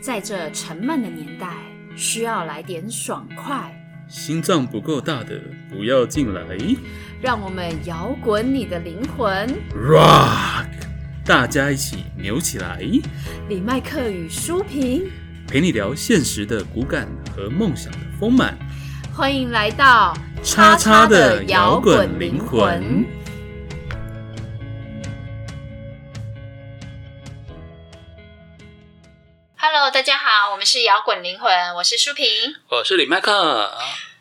在这沉闷的年代，需要来点爽快，心脏不够大的不要进来。让我们摇滚你的灵魂。Rock，大家一起扭起来，李麦克与舒平，陪你聊现实的骨感和梦想的丰满。欢迎来到叉叉的摇滚灵魂。们是摇滚灵魂，我是舒平。我是李麦克。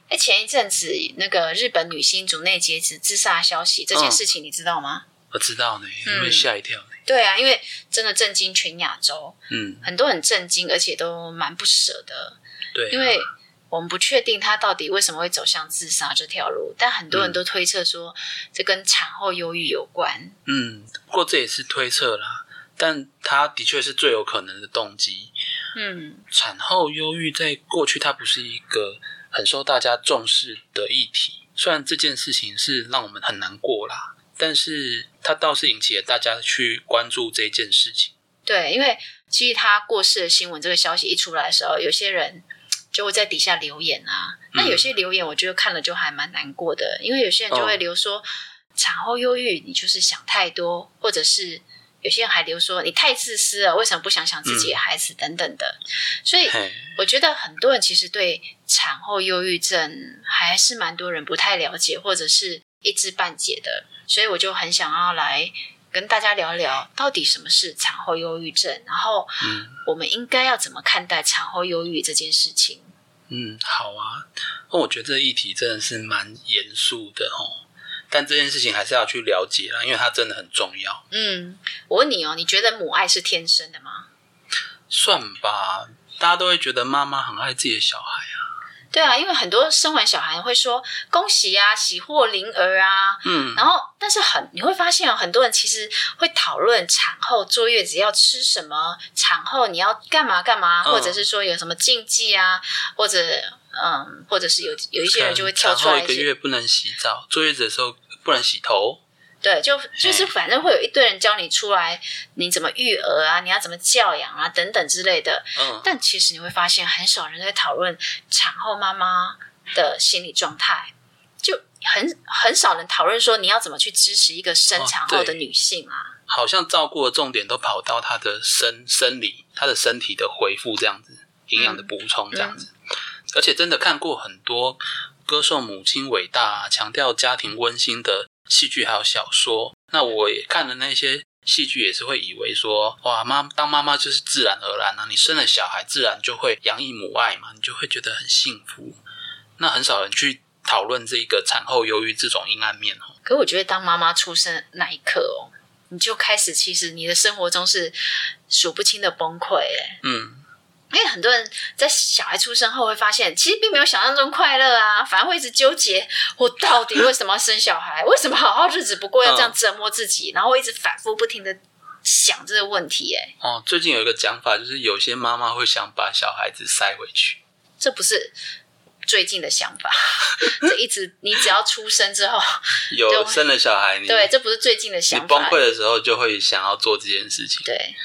哎，前一阵子那个日本女星竹内结子自杀消息这件事情，你知道吗？我知道呢，嗯会吓一跳呢。对啊，因为真的震惊全亚洲，嗯，很多很震惊，而且都蛮不舍的，对啊，因为我们不确定她到底为什么会走向自杀这条路，但很多人都推测说这跟产后忧郁有关。嗯，不过这也是推测啦，但他的确是最有可能的动机。嗯，产后忧郁在过去它不是一个很受大家重视的议题，虽然这件事情是让我们很难过啦，但是它倒是引起了大家去关注这件事情。对，因为其实他过世的新闻这个消息一出来的时候，有些人就会在底下留言啊。那有些留言我觉得看了就还蛮难过的，因为有些人就会留说、产后忧郁，你就是想太多，或者是有些人还留说你太自私了，为什么不想想自己的孩子、等等的。所以，我觉得很多人其实对产后忧郁症还是蛮多人不太了解，或者是一知半解的，所以我就很想要来跟大家聊聊，到底什么是产后忧郁症，然后嗯我们应该要怎么看待产后忧郁这件事情。嗯，好啊。那我觉得这个议题真的是蛮严肃的哦，但这件事情还是要去了解啦，因为它真的很重要。嗯，我问你哦，你觉得母爱是天生的吗？算吧，大家都会觉得妈妈很爱自己的小孩啊。对啊，因为很多生完小孩会说恭喜啊，喜获麟儿啊，嗯，然后，但是很你会发现哦，很多人其实会讨论产后坐月子要吃什么，产后你要干嘛干嘛，嗯或者是说有什么禁忌啊，或者嗯，或者是有有一些人就会跳出来一个，月不能洗澡，坐月子的时候不能洗头。对，就就是反正会有一堆人教你出来，你怎么育儿啊，你要怎么教养啊，等等之类的。嗯，但其实你会发现，很少人在讨论产后妈妈的心理状态，就很很少人讨论说你要怎么去支持一个生产后的女性啊。好像照顾的重点都跑到她的生生理、她的身体的恢复这样子，营养的补充这样子。而且真的看过很多歌颂母亲伟大、啊、强调家庭温馨的戏剧还有小说。那我也看了那些戏剧，也是会以为说，哇，妈当妈妈就是自然而然啊，你生了小孩，自然就会洋溢母爱嘛，你就会觉得很幸福。那很少人去讨论这个产后忧郁这种阴暗面哦。可我觉得，当妈妈出生那一刻哦，你就开始，其实你的生活中是数不清的崩溃哎。嗯，因为很多人在小孩出生后会发现，其实并没有想象中快乐啊，反而会一直纠结，我到底为什么要生小孩？为什么好好日子不过要这样折磨自己？然后会一直反复不停的想这个问题。哎，哦，最近有一个讲法，就是有些妈妈会想把小孩子塞回去。这不是最近的想法，这一直你只要出生之后，有生了小孩，你对，这不是最近的想法。你崩溃的时候就会想要做这件事情。对，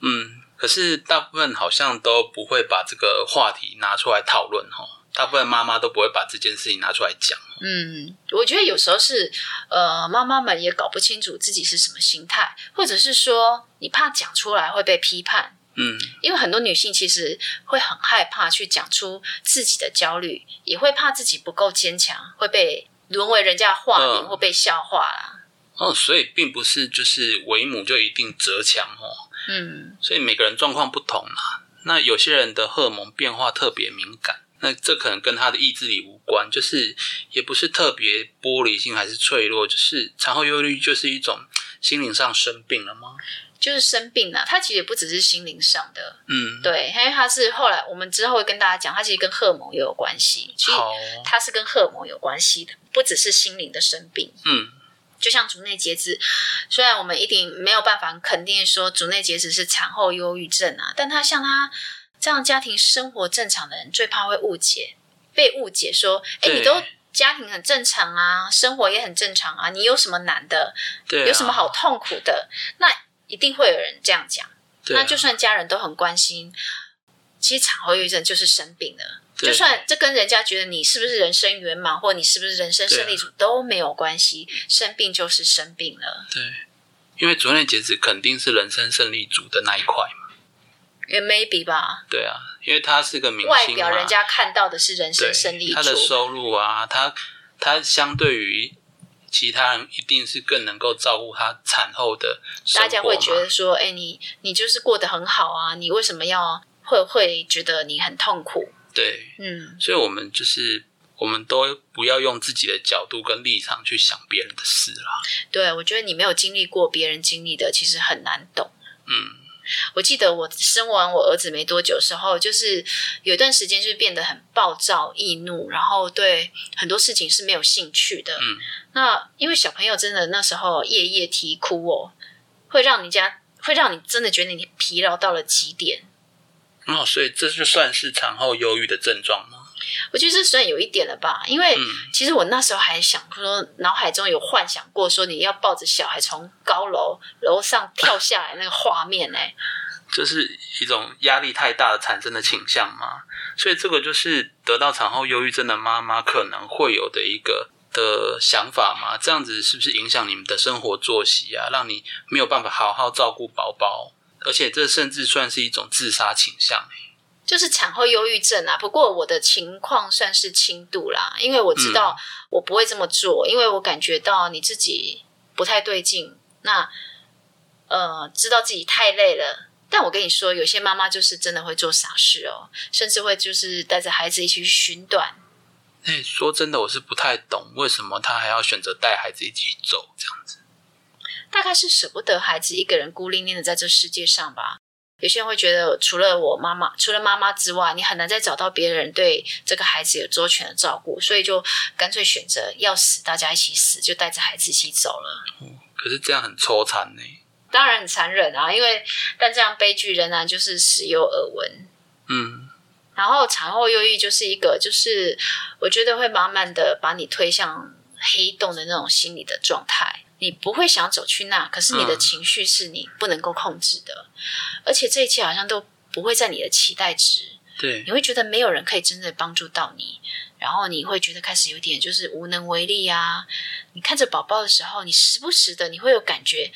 嗯，可是大部分好像都不会把这个话题拿出来讨论哈。大部分妈妈都不会把这件事情拿出来讲。嗯，我觉得有时候是呃，妈妈们也搞不清楚自己是什么心态，或者是说你怕讲出来会被批判，嗯因为很多女性其实会很害怕去讲出自己的焦虑，也会怕自己不够坚强，会被沦为人家的话柄嗯或被笑话啦。哦，所以并不是就是为母就一定折强哦，嗯，所以每个人状况不同啦。那有些人的荷尔蒙变化特别敏感，那这可能跟他的意志力无关，就是也不是特别玻璃心还是脆弱，就是产后忧虑就是一种心灵上生病了吗？就是生病了，它其实也不只是心灵上的，嗯，对，因为它是后来我们之后会跟大家讲，它其实跟荷尔蒙也有关系，其实好，它是跟荷尔蒙有关系的，不只是心灵的生病。嗯就像竹内结子，虽然我们一定没有办法肯定说竹内结子是产后忧郁症啊，但他像他这样家庭生活正常的人，最怕会误解，被误解说，哎，对你都家庭很正常啊，生活也很正常啊，你有什么难的？对、啊，有什么好痛苦的？那一定会有人这样讲。对啊那就算家人都很关心，其实产后忧郁症就是生病了。对。就算这跟人家觉得你是不是人生圆满，或你是不是人生胜利组都没有关系，生病就是生病了。对，因为昨天截止肯定是人生胜利组的那一块嘛。也 maybe 吧，对啊，因为他是个明外星外，表人家看到的是人生胜利他的，收入啊，他他相对于其他人一定是更能够照顾他产后的大家会觉得说，哎，你你就是过得很好啊，你为什么要会会觉得你很痛苦？对，嗯，所以我们就是我们都不要用自己的角度跟立场去想别人的事啦。对，我觉得你没有经历过别人经历的，其实很难懂。嗯，我记得我生完我儿子没多久的时候，就是有一段时间就是变得很暴躁、易怒，然后对很多事情是没有兴趣的。嗯，那因为小朋友真的那时候夜夜啼哭哦，会让你家会让你真的觉得你疲劳到了极点。哦，所以这就算是产后忧郁的症状吗？我觉得这算有一点了吧，因为嗯其实我那时候还想说，脑海中有幻想过说你要抱着小孩从高楼楼上跳下来那个画面呢、这是一种压力太大的产生的倾向吗？所以这个就是得到产后忧郁症的妈妈可能会有的一个的想法吗？这样子是不是影响你们的生活作息啊，让你没有办法好好照顾宝宝？而且这甚至算是一种自杀倾向、欸。就是产后忧郁症啊。不过我的情况算是轻度啦，因为我知道我不会这么做，因为我感觉到你自己不太对劲，那呃，知道自己太累了。但我跟你说，有些妈妈就是真的会做傻事哦，甚至会就是带着孩子一起去寻短。哎、说真的，我是不太懂为什么他还要选择带孩子一起走这样子。大概是舍不得孩子一个人孤零零的在这世界上吧。有些人会觉得，除了我妈妈，除了妈妈之外，你很难再找到别人对这个孩子有周全的照顾，所以就干脆选择要死，大家一起死，就带着孩子一起走了。可是这样很抽残呢、当然很残忍啊，因为但这样悲剧仍然就是时有耳闻。嗯，然后产后忧郁就是一个，就是我觉得会慢慢的把你推向黑洞的那种心理的状态。你不会想走去那，可是你的嗯。情绪是你不能够控制的，而且这一切好像都不会在你的期待值，对。你，会觉得没有人可以真正帮助到你，然后你会觉得开始有点就是无能为力啊。你看着宝宝的时候，你时不时的你会有感觉，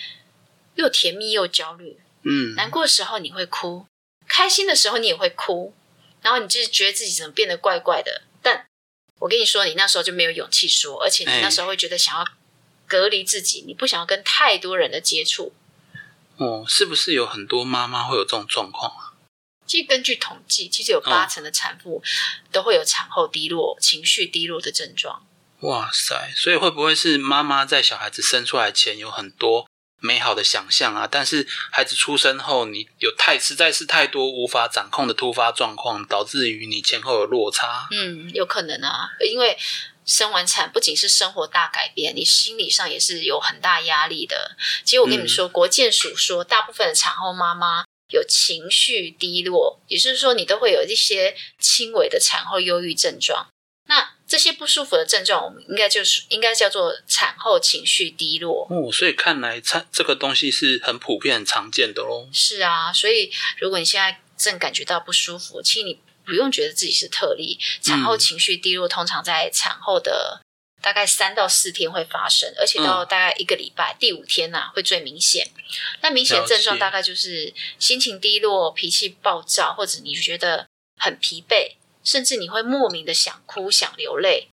又甜蜜又焦虑，嗯，难过的时候你会哭，开心的时候你也会哭，然后你就是觉得自己怎么变得怪怪的。但我跟你说，你那时候就没有勇气说，而且你那时候会觉得想要隔离自己，你不想要跟太多人的接触。哦，是不是有很多妈妈会有这种状况啊？其实根据统计，其实有八成的产妇都会有产后低落、情绪低落的症状。哇塞！所以会不会是妈妈在小孩子生出来前有很多美好的想象啊？但是孩子出生后，你有太实在是太多无法掌控的突发状况，导致于你前后有落差。嗯，有可能啊，因为生完产不仅是生活大改变，你心理上也是有很大压力的。其实我跟你们说，国健署说，大部分的产后妈妈有情绪低落，也就是说，你都会有一些轻微的产后忧郁症状。那这些不舒服的症状，我们应该就是应该叫做产后情绪低落。哦，所以看来产这个东西是很普遍、很常见的喽。是啊，所以如果你现在正感觉到不舒服，其实你不用觉得自己是特例。产后情绪低落通常在产后的大概三到四天会发生，而且到大概一个礼拜、第五天呐、会最明显。那明显的症状大概就是心情低落、脾气暴躁，或者你觉得很疲惫，甚至你会莫名的想哭、想流泪。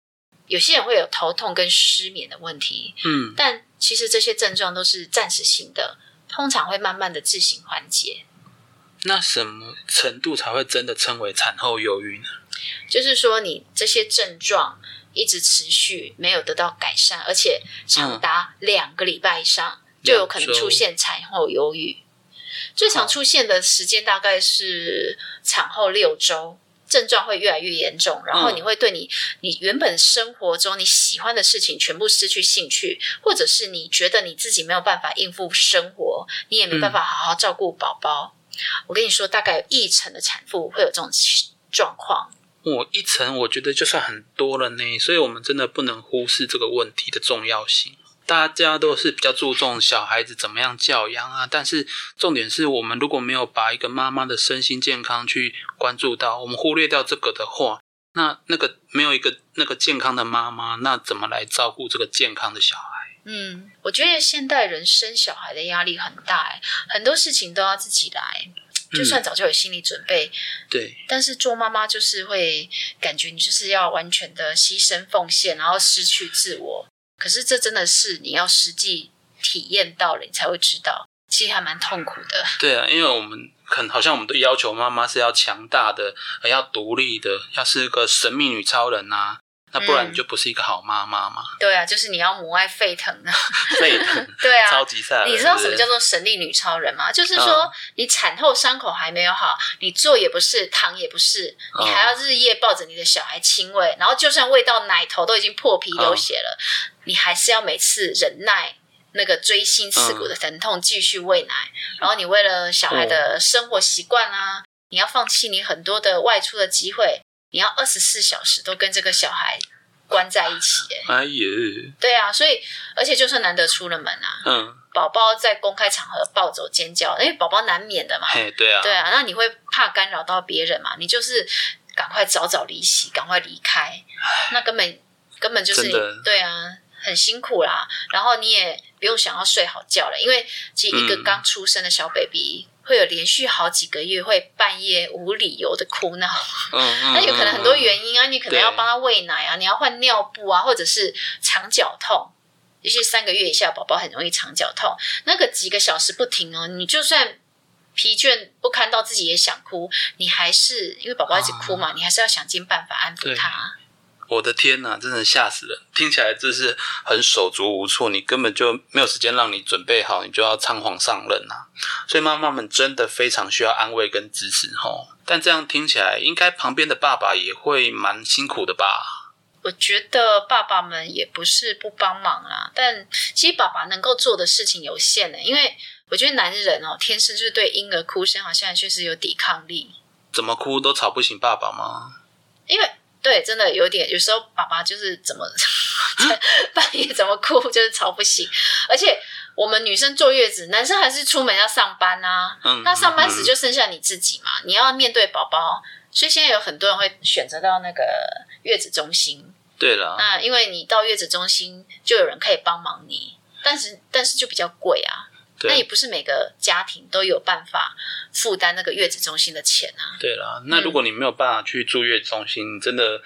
有些人会有头痛跟失眠的问题，嗯，但其实这些症状都是暂时性的，通常会慢慢的自行缓解。那什么程度才会真的称为产后忧郁呢？就是说，你这些症状一直持续没有得到改善，而且长达两个礼拜以上，就有可能出现产后忧郁。最常出现的时间大概是产后六周，症状会越来越严重，然后你会对你你原本生活中你喜欢的事情全部失去兴趣，或者是你觉得你自己没有办法应付生活，你也没办法好好照顾宝宝。我跟你说，大概有一成的产妇会有这种状况。我、一成我觉得就算很多了呢，所以我们真的不能忽视这个问题的重要性。大家都是比较注重小孩子怎么样教养啊，但是重点是我们如果没有把一个妈妈的身心健康去关注到，我们忽略掉这个的话，那那个没有一个那个健康的妈妈，那怎么来照顾这个健康的小孩？嗯，我觉得现代人生小孩的压力很大，哎，很多事情都要自己来，就算早就有心理准备，对，但是做妈妈就是会感觉你就是要完全的牺牲奉献，然后失去自我。可是这真的是你要实际体验到了，你才会知道，其实还蛮痛苦的。对啊，因为我们很好像我们都要求妈妈是要强大的，要独立的，要是个神秘女超人啊。那不然你就不是一个好妈妈嘛？对啊，就是你要母爱沸腾啊，沸腾，对啊，超级赛。你知道什么叫做神力女超人吗？就是说，你产后伤口还没有好，你坐也不是，躺也不是，你还要日夜抱着你的小孩亲喂，然后就算喂到奶头都已经破皮流血了，你还是要每次忍耐那个锥心刺骨的疼痛，继续喂奶。然后你为了小孩的生活习惯啊，你要放弃你很多的外出的机会。你要二十四小时都跟这个小孩关在一起，哎，哎呀，对啊，所以而且就算难得出了门啊，嗯，宝宝在公开场合暴走尖叫，因为宝宝难免的嘛，对啊，对啊，那你会怕干扰到别人嘛？你就是赶快早早离席，赶快离开，那根本根本就是对啊，很辛苦啦。然后你也不用想要睡好觉了，因为其实一个刚出生的小 baby。会有连续好几个月会半夜无理由的哭闹，那有可能很多原因啊，你可能要帮他喂奶啊，你要换尿布啊，或者是肠绞痛，尤其三个月以下宝宝很容易肠绞痛，那个几个小时不停哦，你就算疲倦不堪到自己也想哭，你还是因为宝宝一直哭嘛，你还是要想尽办法安抚他。我的天呐，真的吓死人！听起来真是很手足无措，你根本就没有时间让你准备好，你就要仓皇上任啊。所以妈妈们真的非常需要安慰跟支持吼。但这样听起来，应该旁边的爸爸也会蛮辛苦的吧？我觉得爸爸们也不是不帮忙啊，但其实爸爸能够做的事情有限的，因为我觉得男人哦，天生就是对婴儿哭声好像确实有抵抗力。怎么哭都吵不醒爸爸吗？因为。对，真的有点，有时候爸爸就是怎么 半夜怎么哭，就是吵不醒。而且我们女生坐月子，男生还是出门要上班啊。嗯，那上班时就剩下你自己嘛，你要面对宝宝，所以现在有很多人会选择到那个月子中心。对了，那因为你到月子中心就有人可以帮忙你，但是但是就比较贵啊。那也不是每个家庭都有办法负担那个月子中心的钱啊。对啦，那如果你没有办法去住月子中心，真的，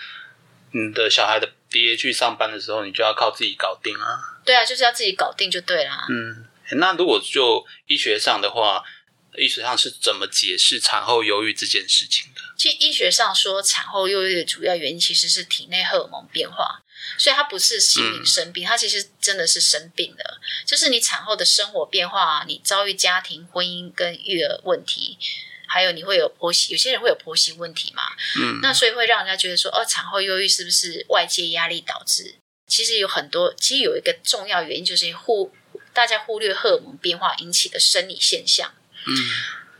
你的小孩的爹去上班的时候，你就要靠自己搞定啊。对啊，就是要自己搞定就对啦。嗯，那如果就医学上的话，医学上是怎么解释产后忧郁这件事情的？其实医学上说，产后忧郁的主要原因其实是体内荷尔蒙变化。所以它不是心理生病，它其实真的是生病了。就是你产后的生活变化，你遭遇家庭、婚姻跟育儿问题，还有你会有婆媳，有些人会有婆媳问题嘛。嗯，那所以会让人家觉得说，哦，产后忧郁是不是外界压力导致？其实有很多，其实有一个重要原因就是忽大家忽略荷尔蒙变化引起的生理现象。嗯，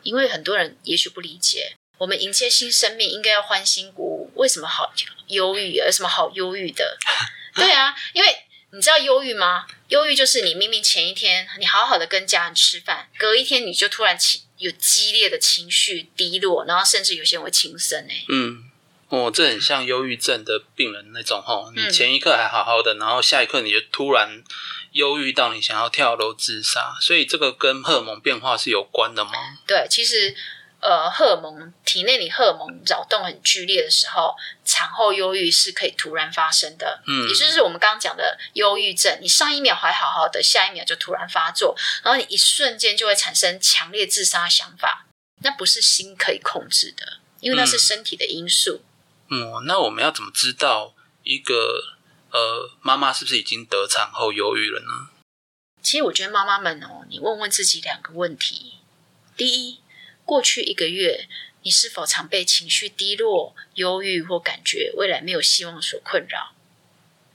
因为很多人也许不理解，我们迎接新生命应该要欢欣鼓舞，为什么好？忧郁有什么好忧郁的？对啊，因为你知道忧郁吗？忧郁就是你明明前一天你好好的跟家人吃饭，隔一天你就突然起有激烈的情绪低落，然后甚至有些人会轻生哎。嗯，哦，这很像忧郁症的病人那种吼，你前一刻还好好的，然后下一刻你就突然忧郁到你想要跳楼自杀，所以这个跟荷尔蒙变化是有关的吗？对，其实。呃，荷尔蒙体内里荷尔蒙扰动很剧烈的时候，产后忧郁是可以突然发生的。嗯，也就是我们刚刚讲的忧郁症，你上一秒还好好的，下一秒就突然发作，然后你一瞬间就会产生强烈自杀想法。那不是心可以控制的，因为那是身体的因素。嗯，那我们要怎么知道一个呃妈妈是不是已经得产后忧郁了呢？其实我觉得妈妈们哦，你问问自己两个问题：第一。过去一个月，你是否常被情绪低落、忧郁或感觉未来没有希望所困扰？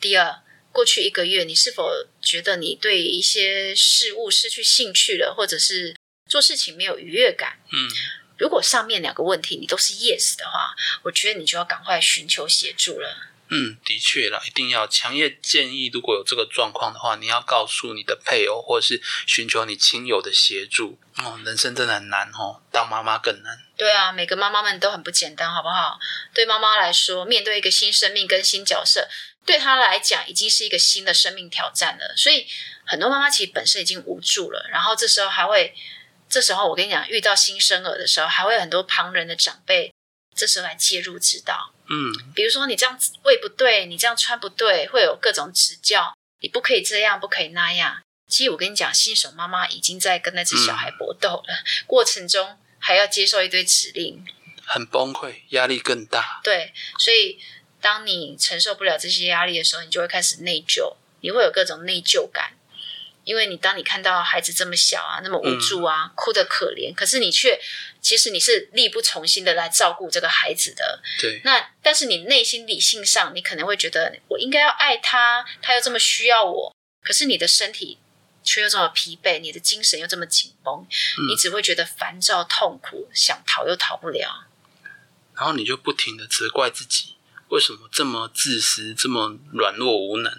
第二，过去一个月，你是否觉得你对一些事物失去兴趣了，或者是做事情没有愉悦感？嗯，如果上面两个问题你都是 yes 的话，我觉得你就要赶快寻求协助了。嗯，的确啦，一定要强烈建议，如果有这个状况的话，你要告诉你的配偶，或是寻求你亲友的协助。哦，人生真的很难哦，当妈妈更难。对啊，每个妈妈们都很不简单，好不好？对妈妈来说，面对一个新生命跟新角色，对她来讲已经是一个新的生命挑战了。所以很多妈妈其实本身已经无助了，然后这时候还会，这时候我跟你讲，遇到新生儿的时候，还会有很多旁人的长辈，这时候来介入指导。嗯，比如说你这样喂不对，你这样穿不对，会有各种指教，你不可以这样，不可以那样。其实我跟你讲，新手妈妈已经在跟那只小孩搏斗了，过程中还要接受一堆指令，很崩溃，压力更大。对，所以当你承受不了这些压力的时候，你就会开始内疚，你会有各种内疚感。因为你当你看到孩子这么小啊，那么无助啊，哭得可怜，可是你却其实你是力不从心的来照顾这个孩子的。对，那但是你内心理性上，你可能会觉得我应该要爱他，他又这么需要我，可是你的身体却又这么疲惫，你的精神又这么紧绷，你只会觉得烦躁、痛苦，想逃又逃不了。然后你就不停的责怪自己，为什么这么自私，这么软弱无能？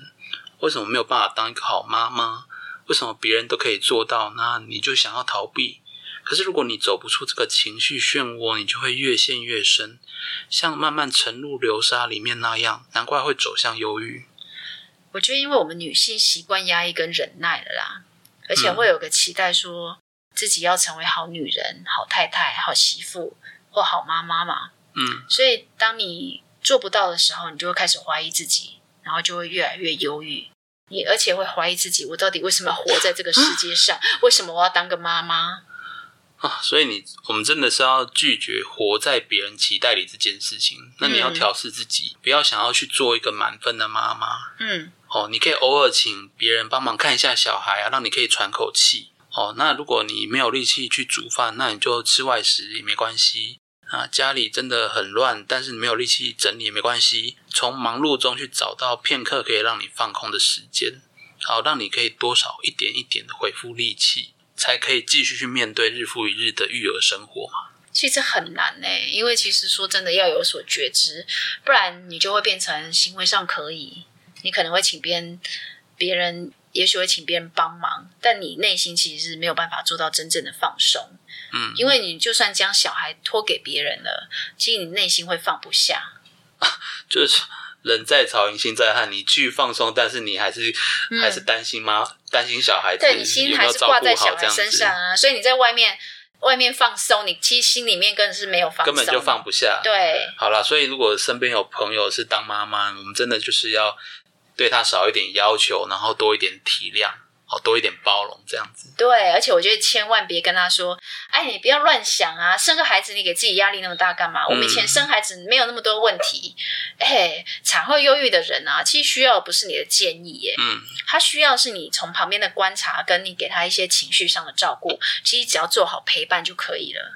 为什么没有办法当一个好妈妈？为什么别人都可以做到，那你就想要逃避？可是如果你走不出这个情绪漩涡，你就会越陷越深，像慢慢沉入流沙里面那样。难怪会走向忧郁。我觉得，因为我们女性习惯压抑跟忍耐了啦，而且会有个期待，说自己要成为好女人、好太太、好媳妇或好妈妈嘛。嗯，所以当你做不到的时候，你就会开始怀疑自己，然后就会越来越忧郁。你而且会怀疑自己，我到底为什么要活在这个世界上？为什么我要当个妈妈啊？所以你我们真的是要拒绝活在别人期待里这件事情。那你要调试自己，不要想要去做一个满分的妈妈。嗯，哦，你可以偶尔请别人帮忙看一下小孩啊，让你可以喘口气。哦，那如果你没有力气去煮饭，那你就吃外食也没关系。啊，家里真的很乱，但是你没有力气整理没关系。从忙碌中去找到片刻可以让你放空的时间，好让你可以多少一点一点的恢复力气，才可以继续去面对日复一日的育儿生活嘛。其实很难呢，因为其实说真的要有所觉知，不然你就会变成行为上可以，你可能会请别人，别人也许会请别人帮忙，但你内心其实是没有办法做到真正的放松。嗯，因为你就算将小孩托给别人了，其实你内心会放不下。就是人在曹营心在汉，你去放松，但是你还是还是担心吗？担心小孩子，对你心还是挂在小孩身上啊。所以你在外面外面放松，你其实心里面根本是没有放，根本就放不下。对，好了，所以如果身边有朋友是当妈妈，我们真的就是要对他少一点要求，然后多一点体谅。好多一点包容，这样子。对，而且我觉得千万别跟他说：“哎，你不要乱想啊，生个孩子你给自己压力那么大干嘛？”我们以前生孩子没有那么多问题。哎，产后忧郁的人啊，其实需要的不是你的建议，耶，嗯，他需要是你从旁边的观察，跟你给他一些情绪上的照顾。其实只要做好陪伴就可以了。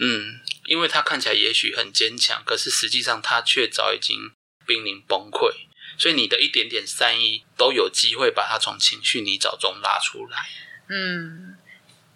嗯，因为他看起来也许很坚强，可是实际上他却早已经濒临崩溃。所以你的一点点善意都有机会把他从情绪泥沼中拉出来。嗯，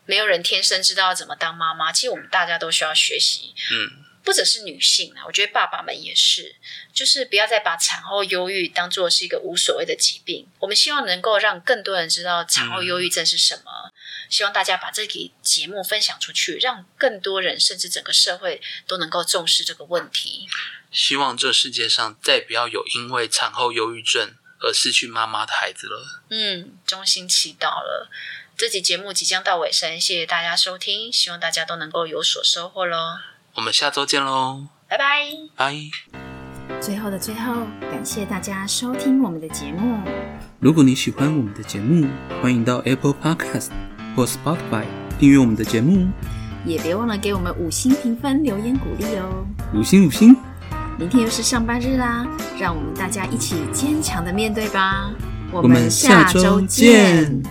没有人天生知道要怎么当妈妈，其实我们大家都需要学习。嗯，不只是女性啊，我觉得爸爸们也是，就是不要再把产后忧郁当做是一个无所谓的疾病。我们希望能够让更多人知道产后忧郁症是什么，希望大家把这个节目分享出去，让更多人甚至整个社会都能够重视这个问题。希望这世界上再不要有因为产后忧郁症而失去妈妈的孩子了。嗯，衷心祈祷了。这集节目即将到尾声，谢谢大家收听，希望大家都能够有所收获喽。我们下周见喽，拜拜，拜。最后的最后，感谢大家收听我们的节目。如果你喜欢我们的节目，欢迎到 Apple Podcast 或 Spotify 订阅我们的节目，也别忘了给我们五星评分、留言鼓励哦。五星五星。明天又是上班日啦，让我们大家一起坚强的面对吧。我们下周见。